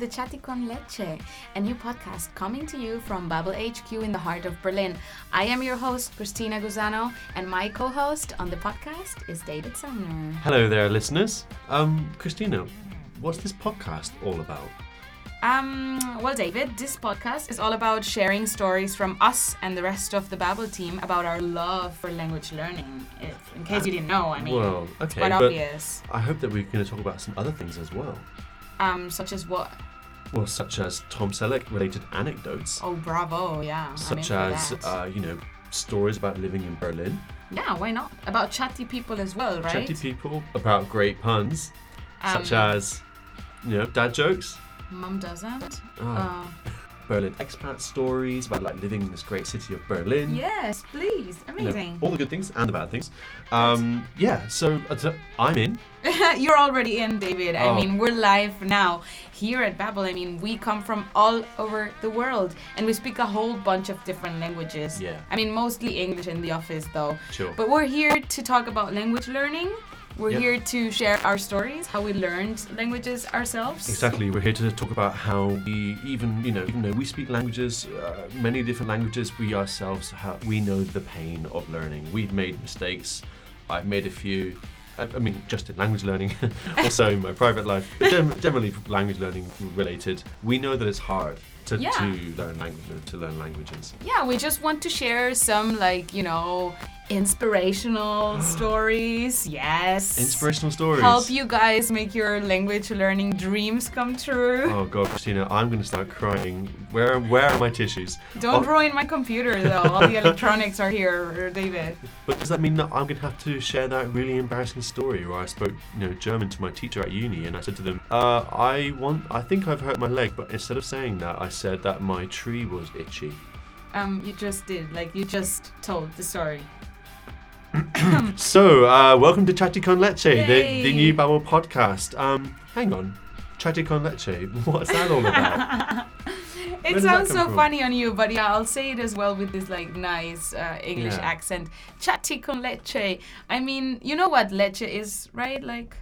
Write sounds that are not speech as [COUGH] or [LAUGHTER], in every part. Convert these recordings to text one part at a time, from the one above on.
the Chatty con Leche, a new podcast coming to you from Babbel HQ in the heart of Berlin. I am your host, Cristina Gusano, and my co host on the podcast is David Sumner. Hello there, listeners. Um, Cristina, what's this podcast all about? Um, well, David, this podcast is all about sharing stories from us and the rest of the Babbel team about our love for language learning. If, in case you didn't know, I mean, well, it's okay, quite but obvious. I hope that we're going to talk about some other things as well. Um, such as what? Well, such as Tom Selleck related anecdotes, Oh, bravo! Yeah, such as uh, you know stories about living in Berlin, yeah, why not? About chatty people as well, right? chatty people about great puns, such Um, as you know dad jokes, Mum doesn't. oh, Uh, Berlin expat stories about like living in this great city of Berlin. yes, please, You know, amazing. all the good things and the bad things. Um, yeah, so uh, so I'm in. [LAUGHS] You're already in, David. I Oh. mean, we're live now here at Babbel. I mean, we come from all over the world and we speak a whole bunch of different languages. Yeah. I mean, mostly English in the office, though. Sure. But we're here to talk about language learning. We're Yep. here to share our stories, how we learned languages ourselves. Exactly. We're here to talk about how we even, you know, even though we speak languages, uh, many different languages, we ourselves have, we know the pain of learning. We've made mistakes. I've made a few. I, I mean, just in language learning, [LAUGHS] also in my private life, but gen- [LAUGHS] generally language learning related. We know that it's hard to, Yeah. to learn language to learn languages. Yeah, we just want to share some, like, you know, inspirational [GASPS] stories. Yes. Inspirational stories. help you guys make your language learning dreams come true. Oh God, Cristina, I'm going to start crying. Where where are my tissues? Don't Oh. ruin my computer though. All the [LAUGHS] electronics are here, David. But does that mean that I'm going to have to share that really embarrassing story where I spoke, you know, German to my teacher at uni, and I said to them, uh, "I want, I think I've hurt my leg," but instead of saying that, I said that my tree was itchy. Um, you just did, like you just told the story. [CLEARS THROAT] So, uh, welcome to Chatty con Leche, the, the new Babbel podcast. Um, hang on, Chatty con Leche, [LAUGHS] what's that all about? [LAUGHS] It sounds so from? funny on you, but yeah, I'll say it as well with this like nice uh, English Yeah. accent. Chatty con leche. I mean, you know what leche is, right? Like,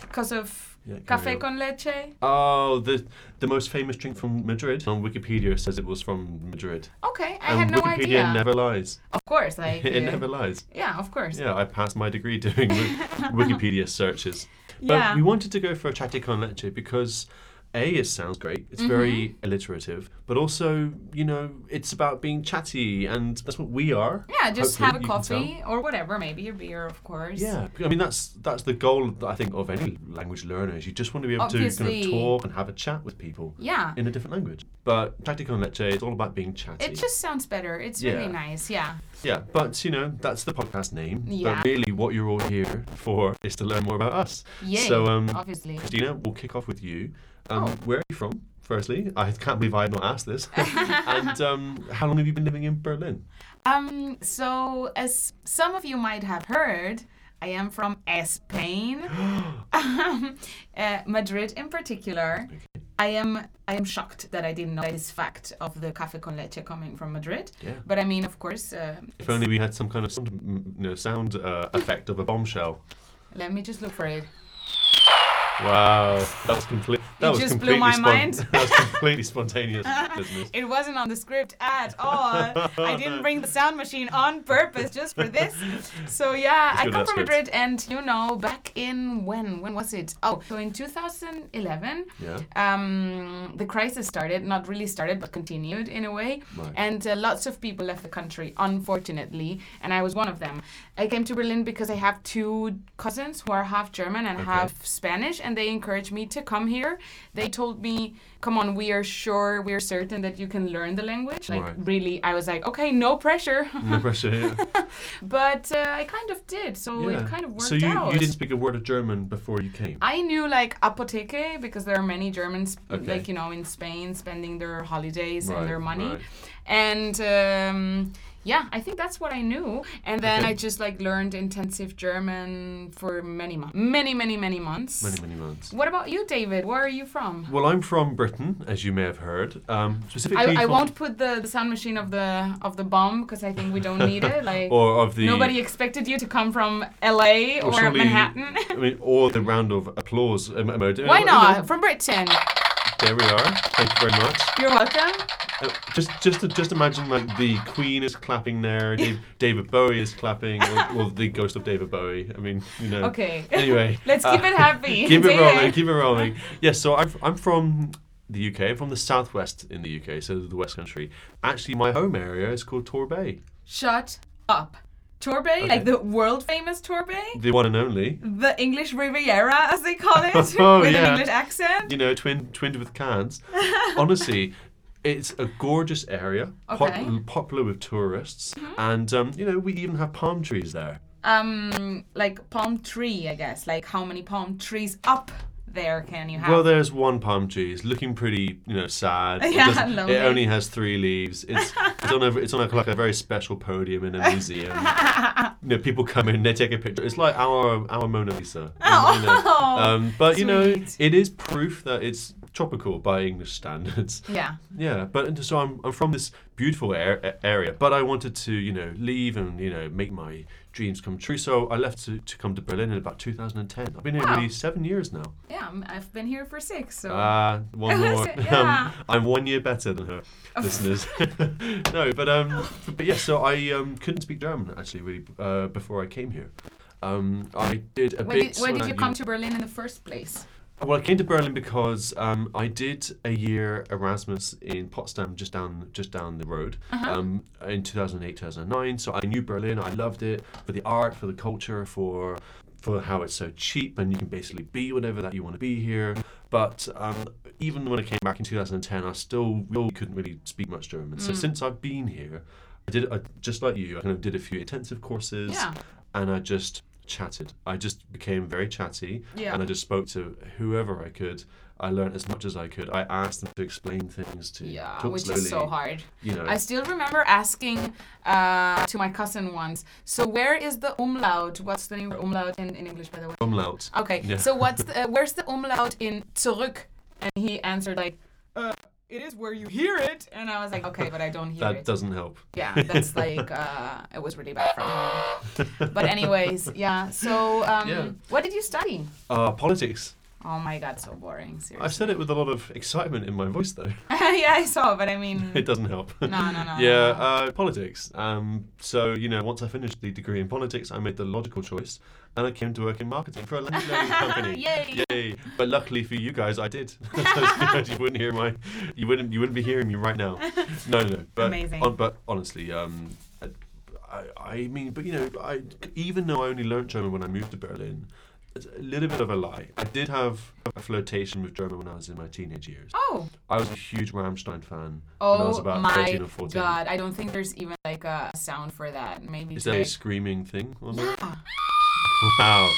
because of Yeah, cafe on. con leche. Oh, the the most famous drink from Madrid on Wikipedia says it was from Madrid. Okay, I and had no Wikipedia idea. Wikipedia never lies. Of course, like [LAUGHS] it uh, never lies. Yeah, of course. Yeah, I passed my degree doing [LAUGHS] Wikipedia searches. But Yeah. we wanted to go for a chatty con leche because A, it sounds great. It's very Mm-hmm. alliterative. But also, you know, it's about being chatty and that's what we are. Yeah, just Hopefully have a you can tell. coffee or whatever, maybe a beer, of course. Yeah, I mean that's that's the goal I think of any language learners. You just want to be able to kind of talk and have a chat with people Yeah. in a different language. But chatty con leche is all about being chatty. It just sounds better. It's Yeah. really nice. Yeah. Yeah, but you know that's the podcast name. Yeah. But really, what you're all here for is to learn more about us. Yay. So um, obviously. Cristina, we'll kick off with you. Um, Oh. Where are you from? Firstly, I can't believe I had not asked this. [LAUGHS] and um, how long have you been living in Berlin? Um. So, as some of you might have heard, I am from Spain, [GASPS] um, uh, Madrid in particular. I am I am shocked that I didn't know this fact of the café con leche coming from Madrid. Yeah. But I mean, of course. Uh, If only we had some kind of sound, you know, sound uh, effect of a bombshell. let me just look for it. Wow, that was complete. That was just blew my spon- mind. [LAUGHS] that was completely spontaneous business. [LAUGHS] It wasn't on the script at all. I didn't [LAUGHS] bring the sound machine on purpose just for this. So yeah, I come from script. Madrid, and you know, back in when? When was it? Oh, so in 2011. Yeah. Um, the crisis started, not really started, but continued in a way. Right. And uh, lots of people left the country, unfortunately, and I was one of them. I came to Berlin because I have two cousins who are half German and Okay. half Spanish, and they encouraged me to come here. They told me, "Come on, we are sure, we are certain that you can learn the language." Like Right. really, I was like, "Okay, no pressure," No pressure. Yeah. [LAUGHS] but uh, I kind of did, so yeah. it kind of worked so you, out. you didn't speak a word of German before you came. I knew like apotheke because there are many Germans Okay. like you know in Spain spending their holidays Right, and their money, right. and um, yeah, I think that's what I knew. And then Okay. I just like learned intensive German for many months, many many many months. Many many months. What about you, David? Where are you from? Well, I'm from Britain, as you may have heard. Um, specifically, I, I won't put the, the sound machine of the of the bomb because I think we don't need it. [LAUGHS] Like or of the nobody expected you to come from L.A. or, surely- Manhattan. I mean, or the round of applause. Why you not know, from Britain? There we are. Thank you very much. You're welcome. Uh, just, just, just imagine like the Queen is clapping there. Dave, [LAUGHS] David Bowie is clapping. Or, well, the ghost of David Bowie. I mean, you know. Okay. Anyway, [LAUGHS] Let's keep it happy. [LAUGHS] Keep it rolling. Keep it rolling. Yes. so I'm, I'm from the UK. I'm from the southwest in the UK, so the West Country. Actually, my home area is called Torbay, Shut up. Torbay, like the world famous Torbay? the one and only. The English Riviera, as they call it, [LAUGHS] Oh, with yeah. an English accent. You know, twin, twinned with Cannes. [LAUGHS] Honestly. It's a gorgeous area, Okay. Mm-hmm. popular with tourists, and um, you know we even have palm trees there. Um, like palm tree, I guess. Like how many palm trees up there can you have? Well, there's one palm tree. It's looking pretty, you know, sad. It [LAUGHS] Yeah, doesn't- lonely. It only has three leaves. It's it's on a it's on a, like a very special podium in a [LAUGHS] museum. you know, people come in, they take a picture. It's like our our Mona Lisa. you know. Oh, Um, but you know, it is proof that it's tropical by English standards. [LAUGHS] yeah. Yeah, but so I'm, I'm from this beautiful air, area, but I wanted to, you know, leave and, you know, make my dreams come true. So I left to, to come to Berlin in about 2010. I've been here Wow. nearly seven years now. Yeah, I'm- I've been here for six, so. Ah, one [LAUGHS] more. Yeah. um, I'm one year better than her, listeners. [LAUGHS] no, but um, but yeah. So I um couldn't speak German actually really uh, before I came here. Um, I did a where bit. did, when did you come to Berlin in the first place? Well, I came to Berlin because um, I did a year Erasmus in Potsdam, just down just down the road, um, in 2008, 2009. So I knew Berlin. I loved it for the art, for the culture, for for how it's so cheap and you can basically be whatever that you want to be here. But um, even when I came back in 2010, I still really couldn't really speak much German. So since I've been here, I did I, just like you. I kind of did a few intensive courses, Yeah. and I just chatted. I just became very chatty Yeah. and I just spoke to whoever I could. I learned as much as I could. I asked them to explain things to Yeah, which slowly. is so hard. You know, I still remember asking uh, to my cousin once, so where is the umlaut? What's the name umlaut in, in English, by the way? umlaut. Okay, Yeah. so what's [LAUGHS] the, uh, where's the umlaut in zurück? And he answered like, uh, it is where you hear it. And I was like, okay, but I don't hear That it. doesn't help. Yeah, that's like, uh, it was really bad for me. [LAUGHS] But anyways, yeah, so um, Yeah. what did you study? Uh, politics. Oh my god, so boring, seriously. I've said it with a lot of excitement in my voice, though. [LAUGHS] yeah, I saw, but I mean, [LAUGHS] it doesn't help. no, no, no. yeah, no, no. uh, politics. Um, so you know, once I finished the degree in politics, I made the logical choice, and I came to work in marketing for a language [LAUGHS] learning company. Yay. Yay! But luckily for you guys, I did. you wouldn't hear my, you wouldn't, you wouldn't be hearing me right now. No, no, no. But, Amazing. on- but honestly, um, I, I mean, but you know, I even though I only learnt German when I moved to Berlin, a little bit of a lie. I did have a flirtation with German when I was in my teenage years. Oh, I was a huge Rammstein fan when I was oh about my 13 or 14. god! I don't think there's even like a sound for that. Maybe. Is there a screaming thing? Yeah. [LAUGHS] Wow.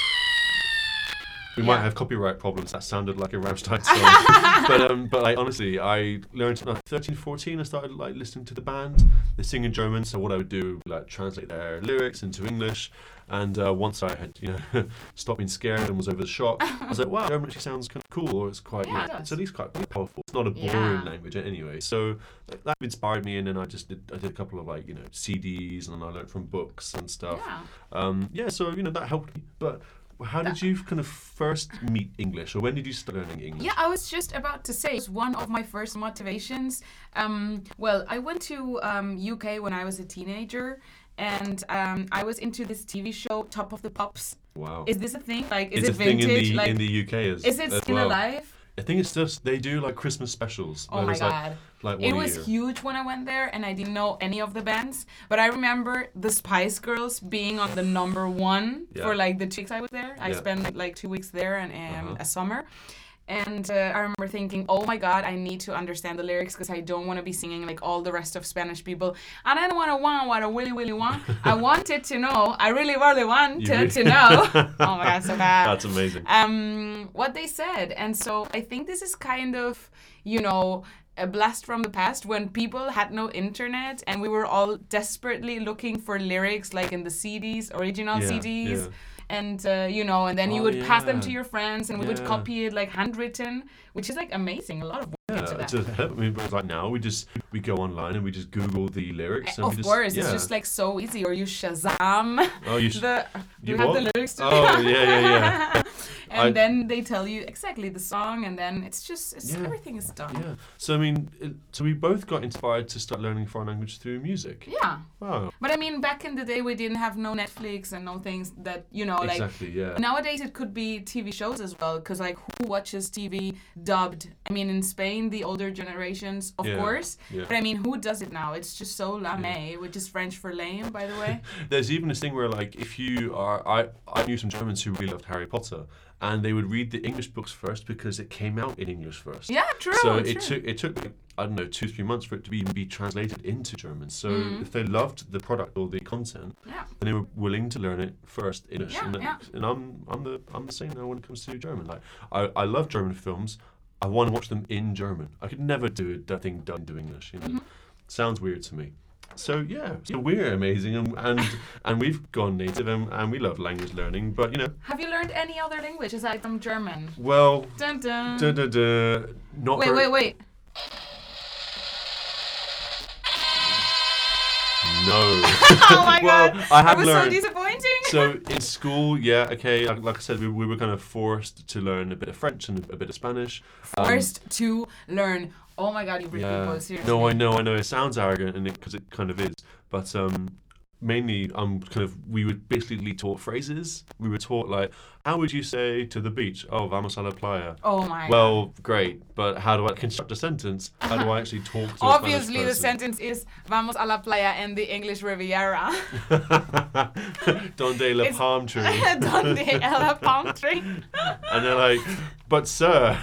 We might have copyright problems. That sounded like a Rammstein [LAUGHS] song. [LAUGHS] but um, but like honestly, I learned at 13, 14. I started like listening to the band. They sing in German, so what I would do like translate their lyrics into English. And uh, once I had you know [LAUGHS] stopped being scared and was over the shock, I was like, wow, German actually sounds kind of cool, or it's quite Yeah, you know, does. it's at least quite powerful. It's not a boring Yeah. language anyway. So like, that inspired me, and then I just did I did a couple of like you know CDs, and I learned from books and stuff. Yeah. Um, yeah, so you know that helped me. But how did you kind of first meet English, or when did you start learning English? Yeah, I was just about to say it's one of my first motivations. Um, well, I went to um, UK when I was a teenager, and um, I was into this TV show, Top of the Pops. Wow. Is this a thing? Like, is it's it vintage? in the like, in the UK as is it still well. alive? I think it's just they do like Christmas specials. Oh my there's, like- god. Like, It was year. huge when I went there, and I didn't know any of the bands. But I remember the Spice Girls being on the number one Yeah. for like the two weeks I was there. I Yeah. spent like two weeks there and um, Uh-huh. a summer. And uh, I remember thinking, oh my god, I need to understand the lyrics because I don't want to be singing like all the rest of Spanish people. And I don't want to want what I really, really want. I [LAUGHS] wanted to know. I really, really wanted really- to know. [LAUGHS] [LAUGHS] oh my god, so bad That's amazing. um, what they said. And so I think this is kind of, you know, a blast from the past when people had no internet and we were all desperately looking for lyrics like in the CDs, original Yeah, CDs. yeah. And uh, you know, and then you Oh, would pass them to your friends, and we would copy it like handwritten, which is like amazing. A lot of work Yeah, into that. it's a, I mean, but like now we just we go online and we just Google the lyrics. And of just, course, yeah. it's just like so easy. Or you Shazam. Oh, you [LAUGHS] sh- the, do you, you have the lyrics to Oh, yeah, yeah, yeah. [LAUGHS] and I- then they tell you exactly the song, and then it's just it's, Yeah. everything is done. Yeah. So I mean, it, so we both got inspired to start learning foreign language through music. Yeah. Wow. But I mean, back in the day, we didn't have no Netflix and no things that you know, like exactly. Yeah. Nowadays, it could be TV shows as well, because like who watches TV dubbed? I mean, in Spain, the older generations, of Yeah, course. yeah. But I mean, who does it now? It's just so lame, which is French for lame, by the way. [LAUGHS] There's even this thing where like if you are I I knew some Germans who really loved Harry Potter and they would read the English books first because it came out in English first. yeah, true. So true. it took it took like, I don't know two three months for it to be be translated into German. So Mm. if they loved the product or the content, Yeah. then they were willing to learn it first in English. Yeah, and, yeah. and I'm I'm the I'm the same now when it comes to German. Like I, I love German films. I want to watch them in German. I could never do a thing done to English. You know, Mm-hmm. sounds weird to me. So yeah, so we're amazing and and, and we've gone native and, and we love language learning. But you know, Have you learned any other language aside from German? well, Dun dun. da da da, not wait, wait, wait. No. [LAUGHS] Oh my well, god. I have was learned. so. So in school, yeah, okay. Like, like I said, we, we were kind of forced to learn a bit of French and a, bit of Spanish. Um, Forced to learn. Oh my god, you British yeah. people, seriously. No, I know, I know. It sounds arrogant, and because it, kind of is. But um, mainly, um, kind of, we were basically taught phrases. We were taught like, how would you say to the beach? Oh, vamos a la playa. Oh my god. Well, great, but how do I construct a sentence? How do I actually talk to Obviously, the sentence is Vamos a la playa and the English Riviera. [LAUGHS] Donde la palm [LAUGHS] tree. Donde la palm tree. [LAUGHS] And they're like, but sir,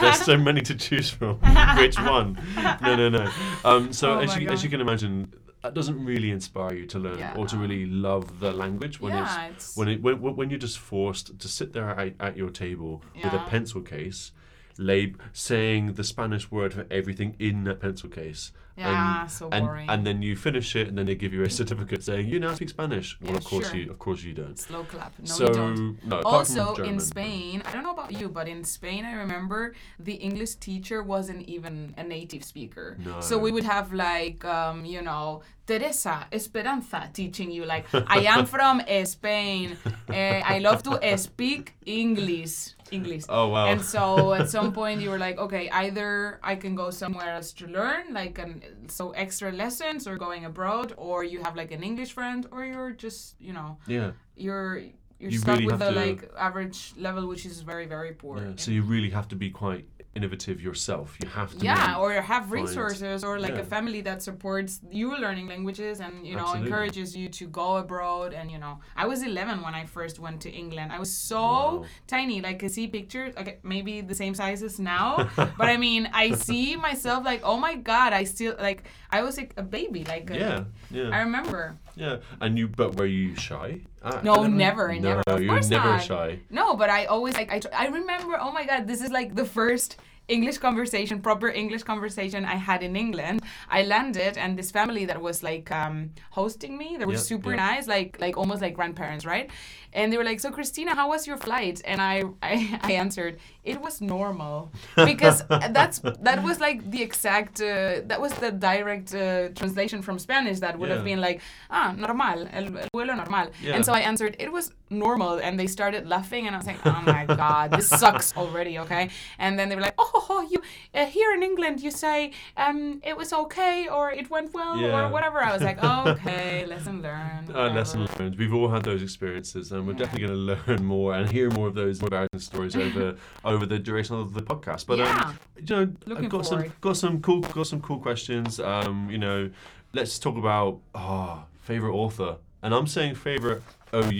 there's so many to choose from. Which one? No, no, no. Um, so Oh as you as you can imagine, that doesn't really inspire you to learn or to really love the language when Yeah, it's, it's- when it when, when you're just forced to sit there at, at your table with a pencil case. Lab saying the Spanish word for everything in that pencil case. Yeah, and, so boring. and then you finish it, and then they give you a [LAUGHS] certificate saying you now speak Spanish. Well, Yeah, of course sure. you, of course you don't. Slow clap. No, so you don't. no, Also, in Spain, I don't know about you, but in Spain, I remember the English teacher wasn't even a native speaker. No. So we would have like, um, you know, Teresa Esperanza teaching you like, I am [LAUGHS] from Spain. eh, I love to speak English. English. Oh wow. And so at [LAUGHS] some point you were like, okay, either I can go somewhere else to learn, like an so extra lessons or going abroad, or you have like an English friend, or you're just, you know, yeah. you're you're You stuck really with the to- like average level, which is very very poor. Yeah, so you really have to be quite innovative yourself. You have to. yeah, or have resources, or like yeah. a family that supports you learning languages and you know Absolutely. encourages you to go abroad. And you know, I was 11 when I first went to England. I was so Wow. tiny. Like I see pictures, okay, maybe the same size as now, but I mean, I [LAUGHS] see myself like, oh my god, I still like I was like a baby. Like a- yeah, yeah, I remember. Yeah. And you, but were you shy? at No, 11? never, no, never. Of you were course never not. shy. No, but I always like I, I remember. Oh my god, this is like the first English conversation, proper English conversation I had in England. I landed, and this family that was like um, hosting me, they were Yeah, super yeah. nice, like like almost like grandparents, right? And they were like, "So Cristina, how was your flight?" And I I, [LAUGHS] I answered, "It was normal," because [LAUGHS] that's that was like the exact uh, that was the direct uh, translation from Spanish that would have been like, "Ah, normal, el, el vuelo normal." Yeah. And so I answered, it was normal. And they started laughing. And I was like, oh my God, this sucks already, okay? And then they were like, oh, you uh, here in England, you say um, it was okay or it went well Yeah. or whatever. I was like, [LAUGHS] okay, lesson learned. Uh, lesson learned. We've all had those experiences, and we're definitely going to learn more and hear more of those embarrassing stories over [LAUGHS] over the duration of the podcast. But Yeah. um, you know, Looking I've got some got some cool got some cool questions. Um, you know, let's talk about ah favorite author, and I'm saying favorite O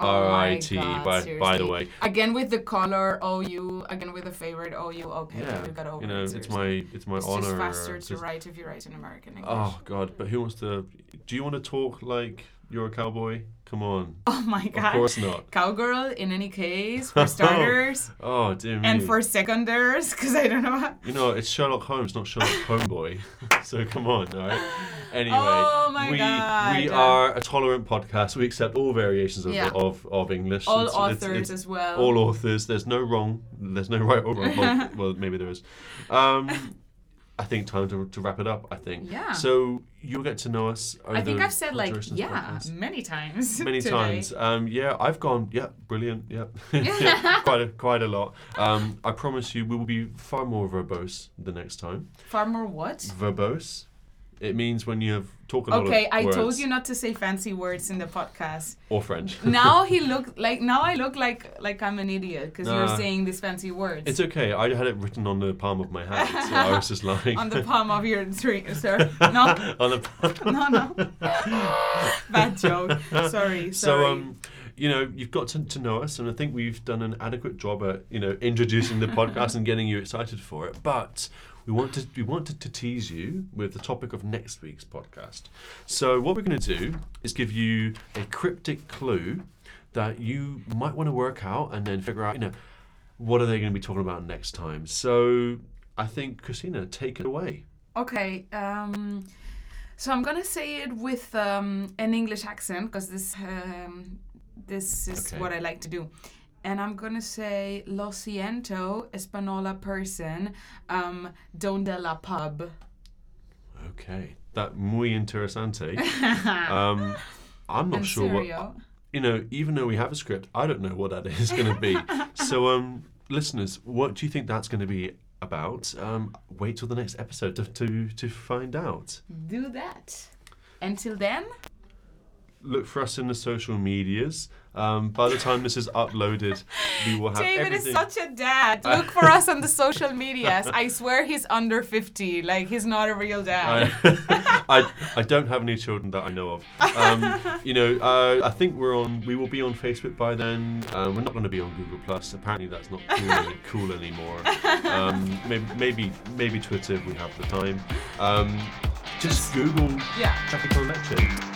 Oh my R I T. God, By by the way, Again with the color OU, again with the favorite OU. Okay, yeah, we got over you know, it. it's my it's my It's honor. just faster to to- write if you write in American oh English. Oh God! But who wants to? Do you want to talk like you're a cowboy? Come on. Oh my God. Of course not. Cowgirl in any case, [LAUGHS] for starters. Oh dear me. and for seconders, because I don't know how. You know, it's Sherlock Holmes, not Sherlock [LAUGHS] Homeboy. [LAUGHS] so come on, all right? Anyway, Oh my we, God. we are a tolerant podcast. We accept all variations of, Yeah. of, of English. All It's- it's- authors it's as well. All authors. There's no wrong. There's no right or wrong. well, well, maybe there is. Um, I think time to, to wrap it up. I think. Yeah. So you'll get to know us. I think I've said like yeah many times. Many today. times. Um, yeah, I've gone. Yeah, brilliant. Yeah, [LAUGHS] [LAUGHS] Yeah, quite a quite a lot. Um, I promise you, we will be far more verbose the next time. Far more what? Verbose. It means when you have talk a lot Okay, I words told you not to say fancy words in the podcast. or French. [LAUGHS] Now he [LAUGHS] look like now I look like like I'm an idiot because you're saying these fancy words It's okay. I had it written on the palm of my hand, so I was just [LAUGHS] like on the palm of your tree, sir. No, on the palm. no, no. Bad joke. Sorry, sorry. So um, you know, you've got to, to know us, and I think we've done an adequate job at you know introducing the podcast and getting you excited for it. But we wanted we wanted to tease you with the topic of next week's podcast. So what we're going to do is give you a cryptic clue that you might want to work out and then figure out you know what are they going to be talking about next time. So I think Cristina, take it away. Okay. Um, so I'm gonna say it with um, an English accent because this um, this is Okay. what I like to do. And I'm gonna say Lo siento, Espanola person, um, donde la pub. Okay, that muy interesante. [LAUGHS] um, I'm not sure what you know, even though we have a script, I don't know what that [LAUGHS] is going to be. so, um, listeners, what do you think that's going to be about? Um, wait till the next episode to, to, to find out. Do that. Until then, Look for us in the social medias. Um, by the time this is uploaded, we will have David everything. is such a dad. Look for us on the social medias. I swear he's under 50. Like, he's not a real dad. I, [LAUGHS] I, I don't have any children that I know of. Um, you know, uh, I think we're on. We will be on Facebook by then. Um, we're not going to be on Google Plus. Apparently, that's not cool, [LAUGHS] any- cool anymore. Um, maybe, maybe, maybe Twitter if we have the time. Um, just Google Yeah. Traffic.